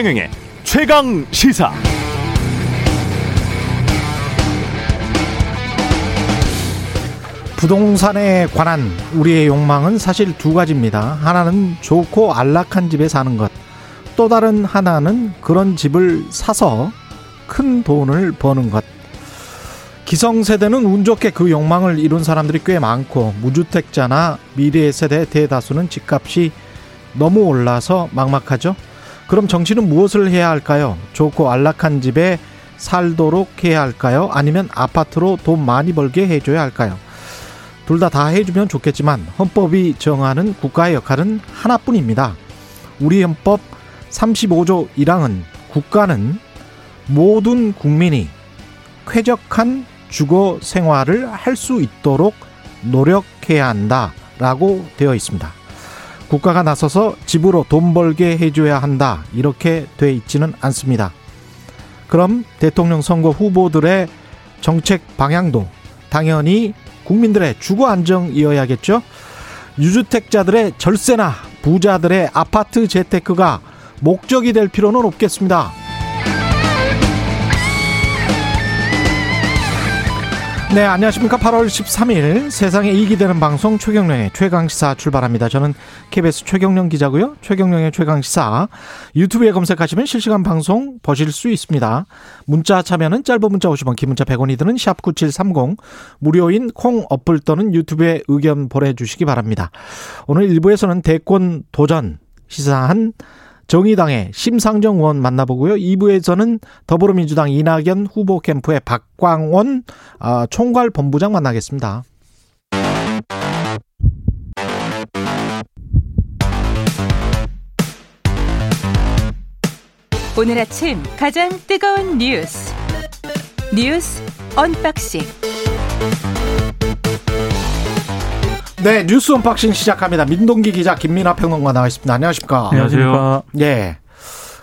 최경영의 최강 시사. 부동산에 관한 우리의 욕망은 사실 두 가지입니다. 하나는 좋고 안락한 집에 사는 것. 또 다른 하나는 그런 집을 사서 큰 돈을 버는 것. 기성세대는 운 좋게 그 욕망을 이룬 사람들이 꽤 많고 무주택자나 미래 세대 대다수는 집값이 너무 올라서 막막하죠. 그럼 정치는 무엇을 해야 할까요? 좋고 안락한 집에 살도록 해야 할까요? 아니면 아파트로 돈 많이 벌게 해줘야 할까요? 둘 다 다 해주면 좋겠지만 헌법이 정하는 국가의 역할은 하나뿐입니다. 우리 헌법 35조 1항은 국가는 모든 국민이 쾌적한 주거 생활을 할 수 있도록 노력해야 한다 라고 되어 있습니다. 국가가 나서서 집으로 돈 벌게 해줘야 한다 이렇게 돼 있지는 않습니다. 그럼 대통령 선거 후보들의 정책 방향도 당연히 국민들의 주거 안정이어야겠죠. 유주택자들의 절세나 부자들의 아파트 재테크가 목적이 될 필요는 없겠습니다. 네, 안녕하십니까. 8월 13일 세상에 이익이 되는 방송 최경령의 최강시사 출발합니다. 저는 KBS 최경령 기자고요. 최경령의 최강시사 유튜브에 검색하시면 실시간 방송 보실 수 있습니다. 문자 참여는 짧은 문자 50원, 긴 문자 100원이 드는 샵9730 무료인 콩 어플 또는 유튜브에 의견 보내주시기 바랍니다. 오늘 1부에서는 대권 도전 시사한 정의당의 심상정 의원 만나보고요. 2부에서는 더불어민주당 이낙연 후보 캠프의 박광온 아, 총괄 본부장 만나겠습니다. 오늘 아침 가장 뜨거운 뉴스 뉴스 unboxing 네, 뉴스 unboxing 시작합니다. 민동기 기자 김민아 평론가 나와 있습니다. 안녕하십니까? 안녕하세요. 예.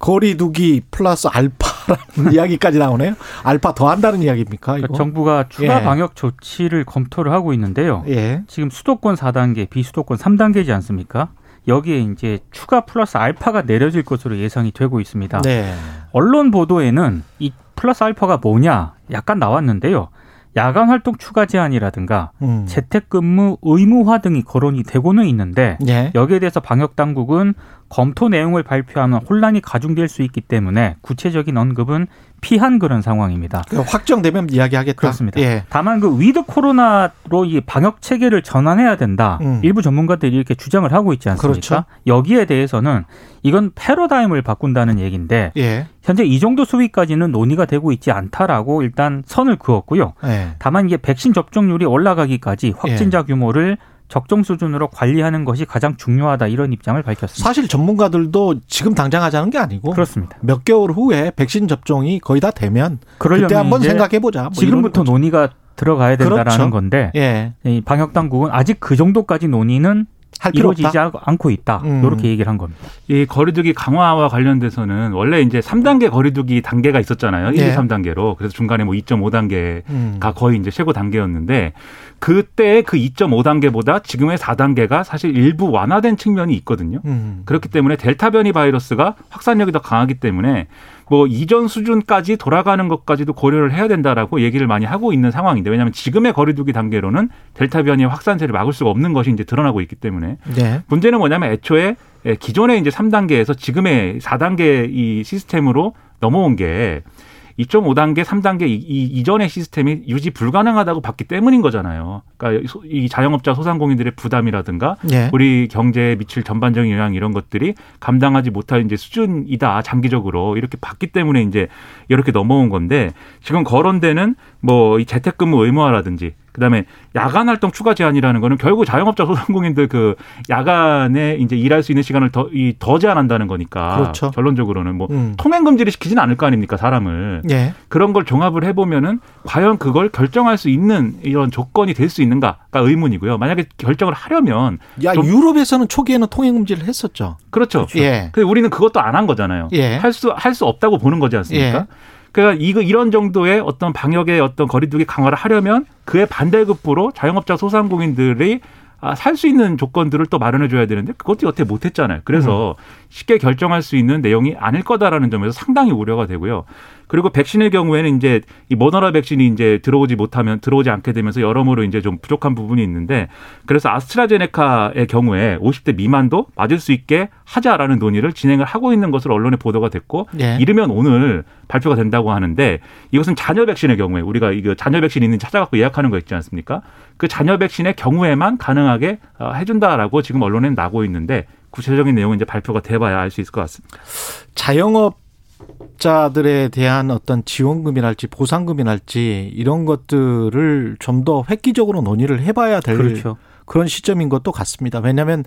거리두기 플러스 알파라는 이야기까지 나오네요. 알파 더 한다는 이야기입니까? 이거? 정부가 추가 예. 방역 조치를 검토를 하고 있는데요. 예. 지금 수도권 4단계, 비수도권 3단계지 않습니까? 여기에 이제 추가 플러스 알파가 내려질 것으로 예상이 되고 있습니다. 네. 언론 보도에는 이 플러스 알파가 뭐냐 약간 나왔는데요. 야간 활동 추가 제한이라든가 음. 재택근무 의무화 등이 거론이 되고는 있는데 예. 여기에 대해서 방역 당국은 검토 내용을 발표하면 혼란이 가중될 수 있기 때문에 구체적인 언급은 피한 그런 상황입니다. 그 확정되면 이야기하겠다. 그렇습니다. 예. 다만 그 with 코로나로 이 방역 체계를 전환해야 된다. 음. 일부 전문가들이 이렇게 주장을 하고 있지 않습니까? 그렇죠. 여기에 대해서는 이건 패러다임을 바꾼다는 얘기인데 예. 현재 이 정도 수위까지는 논의가 되고 있지 않다라고 일단 선을 그었고요. 예. 다만 이게 백신 접종률이 올라가기까지 확진자 규모를 적정 수준으로 관리하는 것이 가장 중요하다 이런 입장을 밝혔습니다. 사실 전문가들도 지금 당장 하자는 게 아니고 그렇습니다. 몇 개월 후에 백신 접종이 거의 다 되면 그러려면 그때 한번 생각해 보자. 뭐 지금부터. 논의가 들어가야 된다라는 그렇죠. 건데 예. 이 방역 당국은 아직 그 정도까지 논의는 할 필요 이루어지지 없다. 않고 있다. 음. 이렇게 얘기를 한 겁니다. 이 거리두기 강화와 관련돼서는 원래 이제 3단계 거리두기 단계가 있었잖아요. 1, 네. 2, 3단계로. 그래서 중간에 뭐 2.5단계가 음. 거의 이제 최고 단계였는데 그때 그 2.5단계보다 지금의 4단계가 사실 일부 완화된 측면이 있거든요. 음. 그렇기 때문에 델타 변이 바이러스가 확산력이 더 강하기 때문에 뭐 이전 수준까지 돌아가는 것까지도 고려를 해야 된다라고 얘기를 많이 하고 있는 상황인데 왜냐하면 지금의 거리두기 단계로는 델타 변이의 확산세를 막을 수가 없는 것이 이제 드러나고 있기 때문에 네. 문제는 뭐냐면 애초에 예, 기존의 이제 3단계에서 지금의 4단계 이 시스템으로 넘어온 게 2.5단계, 3단계 이, 이 이전의 시스템이 유지 불가능하다고 봤기 때문인 거잖아요. 그러니까 소- 이 자영업자 소상공인들의 부담이라든가 예. 우리 경제에 미칠 전반적인 영향 이런 것들이 감당하지 못할 이제 수준이다 장기적으로 이렇게 봤기 때문에 이제 이렇게 넘어온 건데 지금 거론되는 뭐 이 재택근무 의무화라든지 그다음에 야간 활동 추가 제한이라는 거는 결국 자영업자 소상공인들 그 야간에 이제 일할 수 있는 시간을 더 이더 제한한다는 거니까 그렇죠. 결론적으로는 뭐 음. 통행 금지를 시키지는 않을 거 아닙니까 사람을 예. 그런 걸 종합을 해보면은 과연 그걸 결정할 수 있는 이런 조건이 될 수 있는가가 의문이고요. 만약에 결정을 하려면 야, 좀- 유럽에서는 초기에는 통행 금지를 했었죠. 그렇죠. 예. 근데 우리는 그것도 안 한 거잖아요. 예. 할수 할 수 없다고 보는 거지 않습니까? 예. 그러니까 이거 이런 정도의 어떤 방역의 어떤 거리두기 강화를 하려면 그의 반대급부로 자영업자 소상공인들이 아, 살 수 있는 조건들을 또 마련해 줘야 되는데 그것도 여태 못 했잖아요. 그래서 음. 쉽게 결정할 수 있는 내용이 아닐 거다라는 점에서 상당히 우려가 되고요. 그리고 백신의 경우에는 이제 이 모더나 백신이 이제 들어오지 못하면 들어오지 않게 되면서 여러모로 이제 좀 부족한 부분이 있는데 그래서 아스트라제네카의 경우에 50대 미만도 맞을 수 있게 하자라는 논의를 진행을 하고 있는 것으로 언론에 보도가 됐고 예. 이르면 오늘 발표가 된다고 하는데 이것은 자녀 백신의 경우에 우리가 이거 자녀 백신 있는 찾아갖고 예약하는 거 있지 않습니까? 그 자녀 백신의 경우에만 가능하게 어, 해준다라고 지금 언론에 나고 있는데 구체적인 내용은 이제 발표가 돼봐야 알 수 있을 것 같습니다. 자영업 자들에 대한 어떤 지원금이랄지 보상금이랄지 이런 것들을 좀 더 획기적으로 논의를 해봐야 될 그렇죠. 그런 시점인 것도 같습니다. 왜냐하면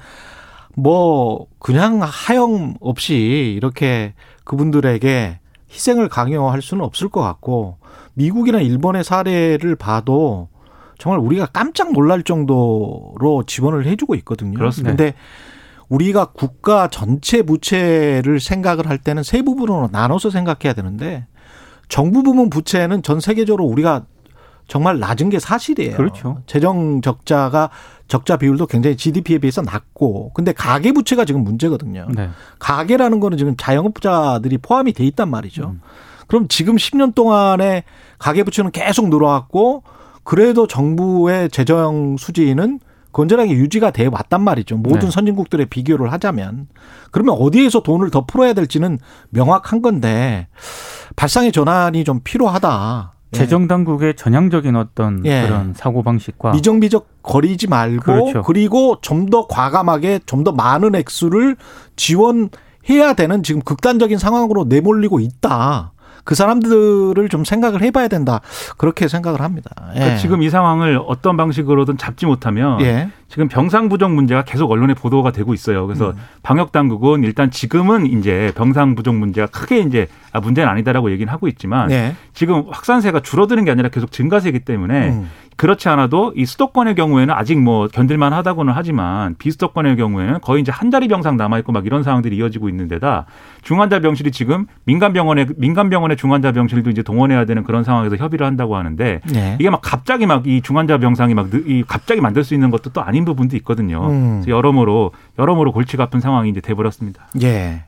뭐 그냥 하영 없이 이렇게 그분들에게 희생을 강요할 수는 없을 것 같고 미국이나 일본의 사례를 봐도 정말 우리가 깜짝 놀랄 정도로 지원을 해주고 있거든요. 근데 우리가 국가 전체 부채를 생각을 할 때는 세 부분으로 나눠서 생각해야 되는데 정부 부문 부채는 전 세계적으로 우리가 정말 낮은 게 사실이에요. 그렇죠. 재정 적자가 적자 비율도 굉장히 GDP에 비해서 낮고 근데 가계 부채가 지금 문제거든요. 네. 가계라는 거는 지금 자영업자들이 포함이 돼 있단 말이죠. 음. 그럼 지금 10년 동안에 가계 부채는 계속 늘어왔고 그래도 정부의 재정 수지는 건전하게 유지가 돼 왔단 말이죠. 모든 네. 선진국들의 비교를 하자면 그러면 어디에서 돈을 더 풀어야 될지는 명확한 건데 발상의 전환이 좀 필요하다. 예. 재정 당국의 전향적인 어떤 예. 그런 사고 방식과 미정비적 거리지 말고 그렇죠. 그리고 좀 더 과감하게 좀 더 많은 액수를 지원해야 되는 지금 극단적인 상황으로 내몰리고 있다. 그 사람들을 좀 생각을 해봐야 된다. 그렇게 생각을 합니다. 예. 그러니까 지금 이 상황을 어떤 방식으로든 잡지 못하면 예. 지금 병상 부족 문제가 계속 언론에 보도가 되고 있어요. 그래서 음. 방역 당국은 일단 지금은 이제 병상 부족 문제가 크게 이제 아 문제는 아니다라고 얘기는 하고 있지만 예. 지금 확산세가 줄어드는 게 아니라 계속 증가세이기 때문에 음. 그렇지 않아도 이 수도권의 경우에는 아직 뭐 견딜만 하다고는 하지만 비수도권의 경우에는 거의 이제 한 자리 병상 남아 있고 막 이런 상황들이 이어지고 있는데다 중환자 병실이 지금 민간 병원에 민간 병원의 중환자 병실도 이제 동원해야 되는 그런 상황에서 협의를 한다고 하는데 예. 이게 막 갑자기 막 이 중환자 병상이 막 이 갑자기 만들 수 있는 것도 또 아닌 부분도 있거든요. 음. 그래서 여러모로 여러모로 골치가 아픈 상황이 이제 돼버렸습니다. 예.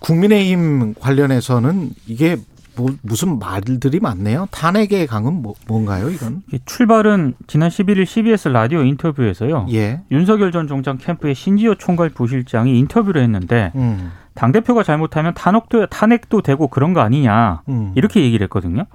국민의힘 관련해서는 이게 뭐 무슨 말들이 많네요. 탄핵의 강은 뭐, 뭔가요, 이건? 이게 출발은 지난 11일 CBS 라디오 인터뷰에서요. 예. 윤석열 전 총장 캠프의 신지호 총괄 부실장이 인터뷰를 했는데 음. 당 대표가 잘못하면 탄핵도 탄핵도 되고 그런 거 아니냐 음. 이렇게 얘기를 했거든요.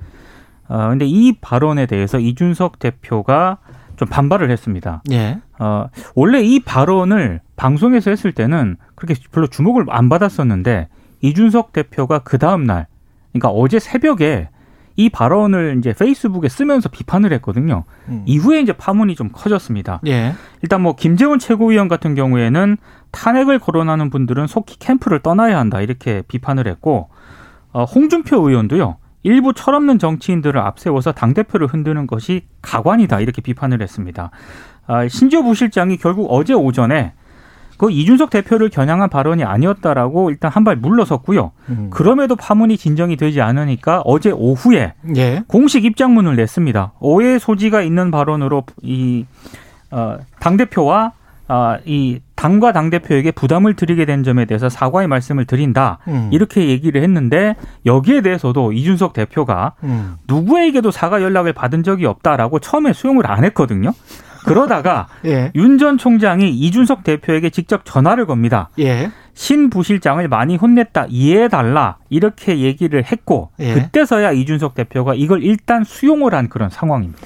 어, 근데 이 발언에 대해서 이준석 대표가 좀 반발을 했습니다. 예. 어, 원래 이 발언을 방송에서 했을 때는 그렇게 별로 주목을 안 받았었는데 이준석 대표가 그 다음 날, 그러니까 어제 새벽에 이 발언을 이제 페이스북에 쓰면서 비판을 했거든요. 음. 이후에 이제 파문이 좀 커졌습니다. 예. 일단 뭐 김재원 최고위원 같은 경우에는 탄핵을 거론하는 분들은 속히 캠프를 떠나야 한다 이렇게 비판을 했고 어, 홍준표 의원도요. 일부 철없는 정치인들을 앞세워서 당 대표를 흔드는 것이 가관이다 이렇게 비판을 했습니다. 아, 신지호 부실장이 결국 어제 오전에 그 이준석 대표를 겨냥한 발언이 아니었다라고 일단 한 발 물러섰고요. 음. 그럼에도 파문이 진정이 되지 않으니까 어제 오후에 예. 공식 입장문을 냈습니다. 오해 소지가 있는 발언으로 이 어, 당 대표와 아, 이 당과 당 대표에게 부담을 드리게 된 점에 대해서 사과의 말씀을 드린다. 음. 이렇게 얘기를 했는데 여기에 대해서도 이준석 대표가 음. 누구에게도 사과 연락을 받은 적이 없다라고 처음에 수용을 안 했거든요. 그러다가 예. 윤전 총장이 이준석 대표에게 직접 전화를 겁니다. 예. 신 부실장을 많이 혼냈다 이해해달라 이렇게 얘기를 했고 예. 그때서야 이준석 대표가 이걸 일단 수용을 한 그런 상황입니다.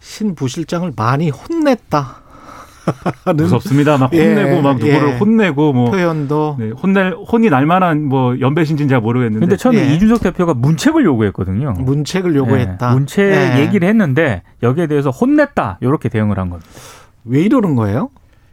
신 부실장을 많이 혼냈다. 무섭습니다. 막 예, 혼내고 막 누구를 예. 혼내고 뭐 표현도 네, 혼낼 혼이 날 만한 뭐 연배신지는 잘 모르겠는데 근데 처음에 예. 이준석 대표가 문책을 요구했거든요. 문책을 요구했다. 예, 문책 예. 얘기를 했는데 여기에 대해서 혼냈다 이렇게 대응을 한 겁니다. 왜 이러는 거예요?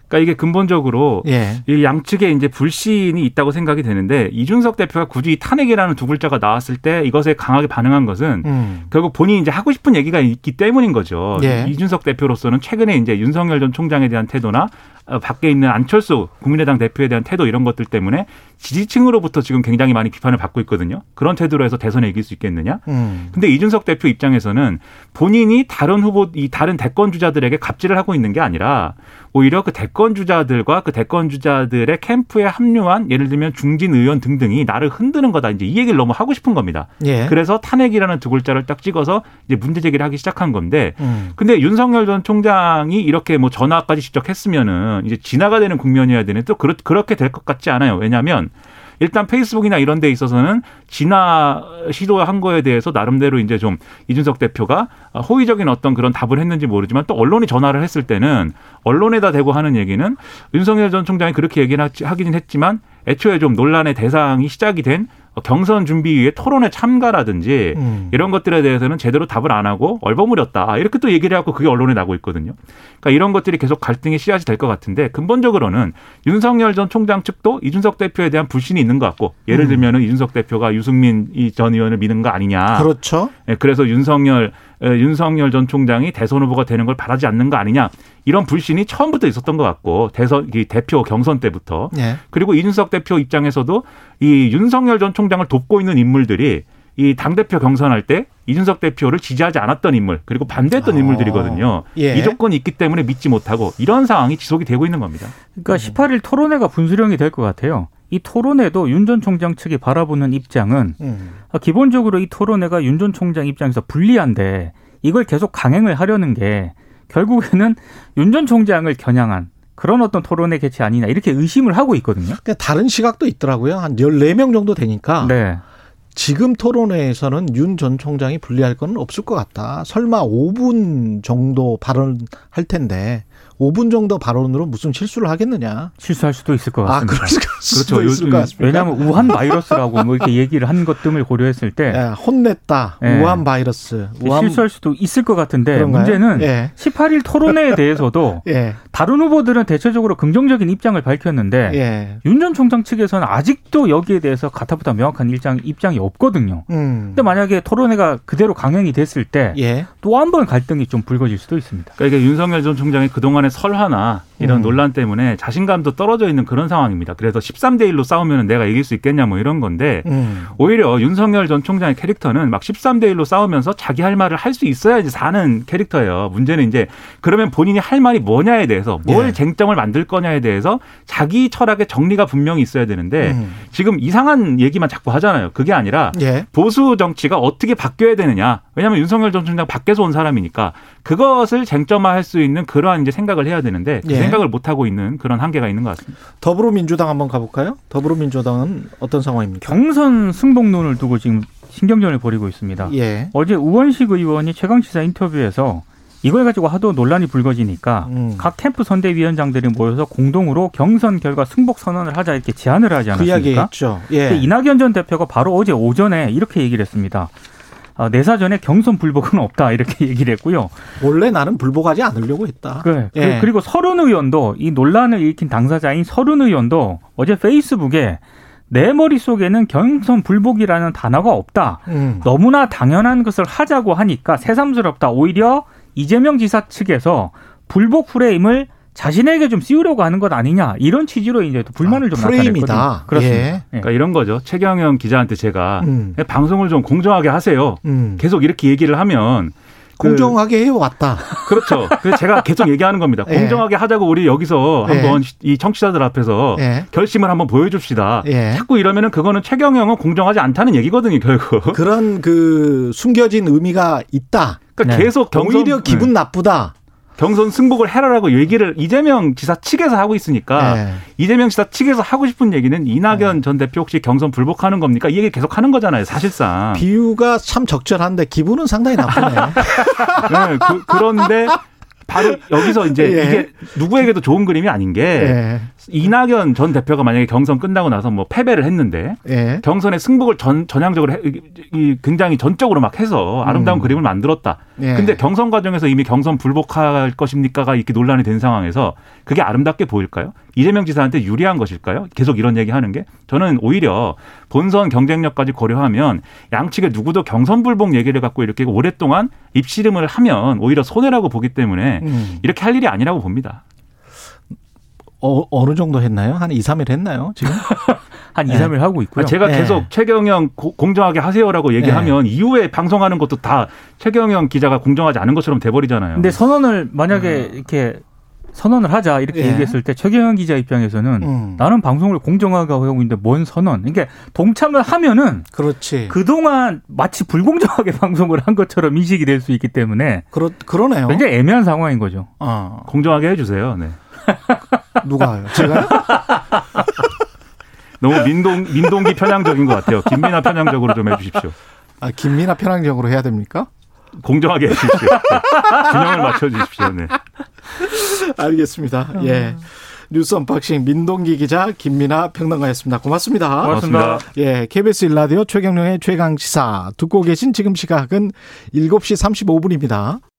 그러니까 이게 근본적으로 예. 이 양측에 이제 불신이 있다고 생각이 되는데 이준석 대표가 굳이 이 탄핵이라는 두 글자가 나왔을 때 이것에 강하게 반응한 것은 음. 결국 본인이 이제 하고 싶은 얘기가 있기 때문인 거죠. 예. 이준석 대표로서는 최근에 이제 윤석열 전 총장에 대한 태도나 어, 밖에 있는 안철수 국민의당 대표에 대한 태도 이런 것들 때문에 지지층으로부터 지금 굉장히 많이 비판을 받고 있거든요. 그런 태도로 해서 대선에 이길 수 있겠느냐? 음. 근데 이준석 대표 입장에서는 본인이 다른 후보, 이 다른 대권 주자들에게 갑질을 하고 있는 게 아니라 오히려 그 대권 주자들과 그 대권 주자들의 캠프에 합류한 예를 들면 중진 의원 등등이 나를 흔드는 거다. 이제 이 얘기를 너무 하고 싶은 겁니다. 예. 그래서 탄핵이라는 두 글자를 딱 찍어서 이제 문제 제기를 하기 시작한 건데 음. 근데 윤석열 전 총장이 이렇게 뭐 전화까지 직접 했으면은 이제 진화가 되는 국면이어야 되는 또 그렇, 그렇게 될 것 같지 않아요. 왜냐하면 일단 페이스북이나 이런 데 있어서는 진화 시도한 거에 대해서 나름대로 이제 좀 이준석 대표가 호의적인 어떤 그런 답을 했는지 모르지만 또 언론이 전화를 했을 때는 언론에다 대고 하는 얘기는 윤석열 전 총장이 그렇게 얘기는 하기는 했지만 애초에 좀 논란의 대상이 시작이 된 경선 준비위의 토론에 참가라든지 음. 이런 것들에 대해서는 제대로 답을 안 하고 얼버무렸다. 이렇게 또 얘기를 해갖고 그게 언론에 나고 있거든요. 그러니까 이런 것들이 계속 갈등의 씨앗이 될 것 같은데 근본적으로는 윤석열 전 총장 측도 이준석 대표에 대한 불신이 있는 것 같고 예를 음. 들면은 이준석 대표가 유승민 이전 의원을 믿는 거 아니냐. 그렇죠. 예, 그래서 윤석열 에, 윤석열 전 총장이 대선 후보가 되는 걸 바라지 않는 거 아니냐. 이런 불신이 처음부터 있었던 것 같고 대선 이 대표 경선 때부터 예. 그리고 이준석 대표 입장에서도 이 윤석열 전 총장을 돕고 있는 인물들이 이 당 대표 경선할 때 이준석 대표를 지지하지 않았던 인물 그리고 반대했던 아, 인물들이거든요. 예. 이 조건이 있기 때문에 믿지 못하고 이런 상황이 지속이 되고 있는 겁니다. 그러니까 18일 토론회가 분수령이 될 것 같아요. 이 토론회도 윤 전 총장 측이 바라보는 입장은 음. 아, 기본적으로 이 토론회가 윤 전 총장 입장에서 불리한데 이걸 계속 강행을 하려는 게 결국에는 윤 전 총장을 겨냥한 그런 어떤 토론회 개최 아니냐 이렇게 의심을 하고 있거든요. 그러니까 다른 시각도 있더라고요. 한 14명 정도 되니까 네. 지금 토론회에서는 윤 전 총장이 불리할 건 없을 것 같다. 설마 5분 정도 발언할 텐데 5분 정도 발언으로 무슨 실수를 하겠느냐? 실수할 수도 있을 것 아, 같습니다. 그럴 수도 그렇죠. 있을 것 같습니다. 왜냐하면 우한 바이러스라고 뭐 이렇게 얘기를 한 것 등을 고려했을 때 예, 혼냈다. 예. 우한 바이러스. 우한 실수할 수도 있을 것 같은데 그런가요? 문제는 예. 18일 토론회에 대해서도 예. 다른 후보들은 대체적으로 긍정적인 입장을 밝혔는데 예. 윤전 총장 측에서는 아직도 여기에 대해서 가타부타 명확한 입장, 입장이 없거든요. 음. 근데 만약에 토론회가 그대로 강행이 됐을 때 또한 예. 번 갈등이 좀 불거질 수도 있습니다. 그러니까 이게 윤석열 전 총장의 그동안 의 설화나 이런 음. 논란 때문에 자신감도 떨어져 있는 그런 상황입니다. 그래서 13대 1로 싸우면 내가 이길 수 있겠냐 뭐 이런 건데 음. 오히려 윤석열 전 총장의 캐릭터는 막 13대 1로 싸우면서 자기 할 말을 할 수 있어야지 사는 캐릭터예요. 문제는 이제 그러면 본인이 할 말이 뭐냐에 대해서 뭘 예. 쟁점을 만들 거냐에 대해서 자기 철학의 정리가 분명히 있어야 되는데 음. 지금 이상한 얘기만 자꾸 하잖아요. 그게 아니라 예. 보수 정치가 어떻게 바뀌어야 되느냐. 왜냐하면 윤석열 전 총장 밖에서 온 사람이니까 그것을 쟁점화할 수 있는 그러한 이제 생각을 해야 되는데 그 예. 생각을 못 하고 있는 그런 한계가 있는 것 같습니다. 더불어민주당 한번 가볼까요? 더불어민주당은 어떤 상황입니까? 경선 승복론을 두고 지금 신경전을 벌이고 있습니다. 예. 어제 우원식 의원이 최강시사 인터뷰에서 이걸 가지고 하도 논란이 불거지니까 음. 각 캠프 선대위원장들이 모여서 공동으로 경선 결과 승복 선언을 하자 이렇게 제안을 하지 그 않았습니까? 했죠. 근데 예. 이낙연 전 대표가 바로 어제 오전에 이렇게 얘기를 했습니다. 아, 내 사전에 경선 불복은 없다 이렇게 얘기를 했고요. 원래 나는 불복하지 않으려고 했다. 그, 예. 리고 서른 의원도 이 논란을 일으킨 당사자인 서른 의원도 어제 페이스북에 내 머릿속에는 경선 불복이라는 단어가 없다. 음. 너무나 당연한 것을 하자고 하니까 새삼스럽다. 오히려 이재명 지사 측에서 불복 프레임을 자신에게 좀 씌우려고 하는 것 아니냐 이런 취지로 이제 또 불만을 아, 좀 프레임이다. 나타냈거든요. 그렇습니다. 예. 예. 그러니까 이런 거죠. 최경영 기자한테 제가 음. 방송을 좀 공정하게 하세요. 음. 계속 이렇게 얘기를 하면 그- 공정하게 해왔다. 그렇죠. 그래서 제가 계속 얘기하는 겁니다. 예. 공정하게 하자고 우리 여기서 예. 한번 이 청취자들 앞에서 예. 결심을 한번 보여줍시다. 예. 자꾸 이러면은 그거는 최경영은 공정하지 않다는 얘기거든요, 결국. 그런 그 숨겨진 의미가 있다. 그러니까 네. 계속 경선, 오히려 기분 네. 나쁘다. 경선 승복을 해라라고 얘기를 이재명 지사 측에서 하고 있으니까 예. 이재명 지사 측에서 하고 싶은 얘기는 이낙연 전 대표 혹시 경선 불복하는 겁니까? 이 얘기 계속 하는 거잖아요, 사실상. 비유가 참 적절한데 기분은 상당히 나쁘네. 네, 그, 그런데 바로 여기서 이제 예. 이게 누구에게도 좋은 그림이 아닌 게 예. 이낙연 전 대표가 만약에 경선 끝나고 나서 뭐 패배를 했는데 예. 경선의 승복을 전, 전향적으로 해, 굉장히 전적으로 막 해서 아름다운 음. 그림을 만들었다. 예. 근데 경선 과정에서 이미 경선 불복할 것입니까가 이렇게 논란이 된 상황에서 그게 아름답게 보일까요? 이재명 지사한테 유리한 것일까요? 계속 이런 얘기 하는 게 저는 오히려 본선 경쟁력까지 고려하면 양측의 누구도 경선 불복 얘기를 갖고 이렇게 오랫동안 입씨름을 하면 오히려 손해라고 보기 때문에 음. 이렇게 할 일이 아니라고 봅니다. 어, 어느 정도 했나요? 한 2, 3일 했나요? 지금? 한 2, 네. 3일 하고 있고요. 아, 제가 네. 계속 최경영 고- 공정하게 하세요라고 얘기하면 이후에 방송하는 것도 다 최경영 기자가 공정하지 않은 것처럼 돼버리잖아요. 근데 선언을 만약에 이렇게 선언을 하자 이렇게 예. 얘기했을 때 최경영 기자 입장에서는 음. 나는 방송을 공정하게 하고 있는데 뭔 선언? 그러니까 동참을 하면은 그렇지. 그동안 마치 불공정하게 방송을 한 것처럼 인식이 될 수 있기 때문에 그렇, 그러네요. 굉장히 애매한 상황인 거죠. 어, 공정하게 해주세요. 네. 누가요? 제가요? 너무 민동 민동기 편향적인 것 같아요. 김민아 편향적으로 좀 해주십시오. 아, 김민아 편향적으로 해야 됩니까? 공정하게 해주십시오. 네. 균형을 맞춰주십시오. 네. 알겠습니다. 예. 뉴스 unboxing 민동기 기자 김민아 평론가였습니다. 고맙습니다. 고맙습니다. 예, KBS 1라디오 최경영의 최강 시사 듣고 계신 지금 시각은 7시 35분입니다.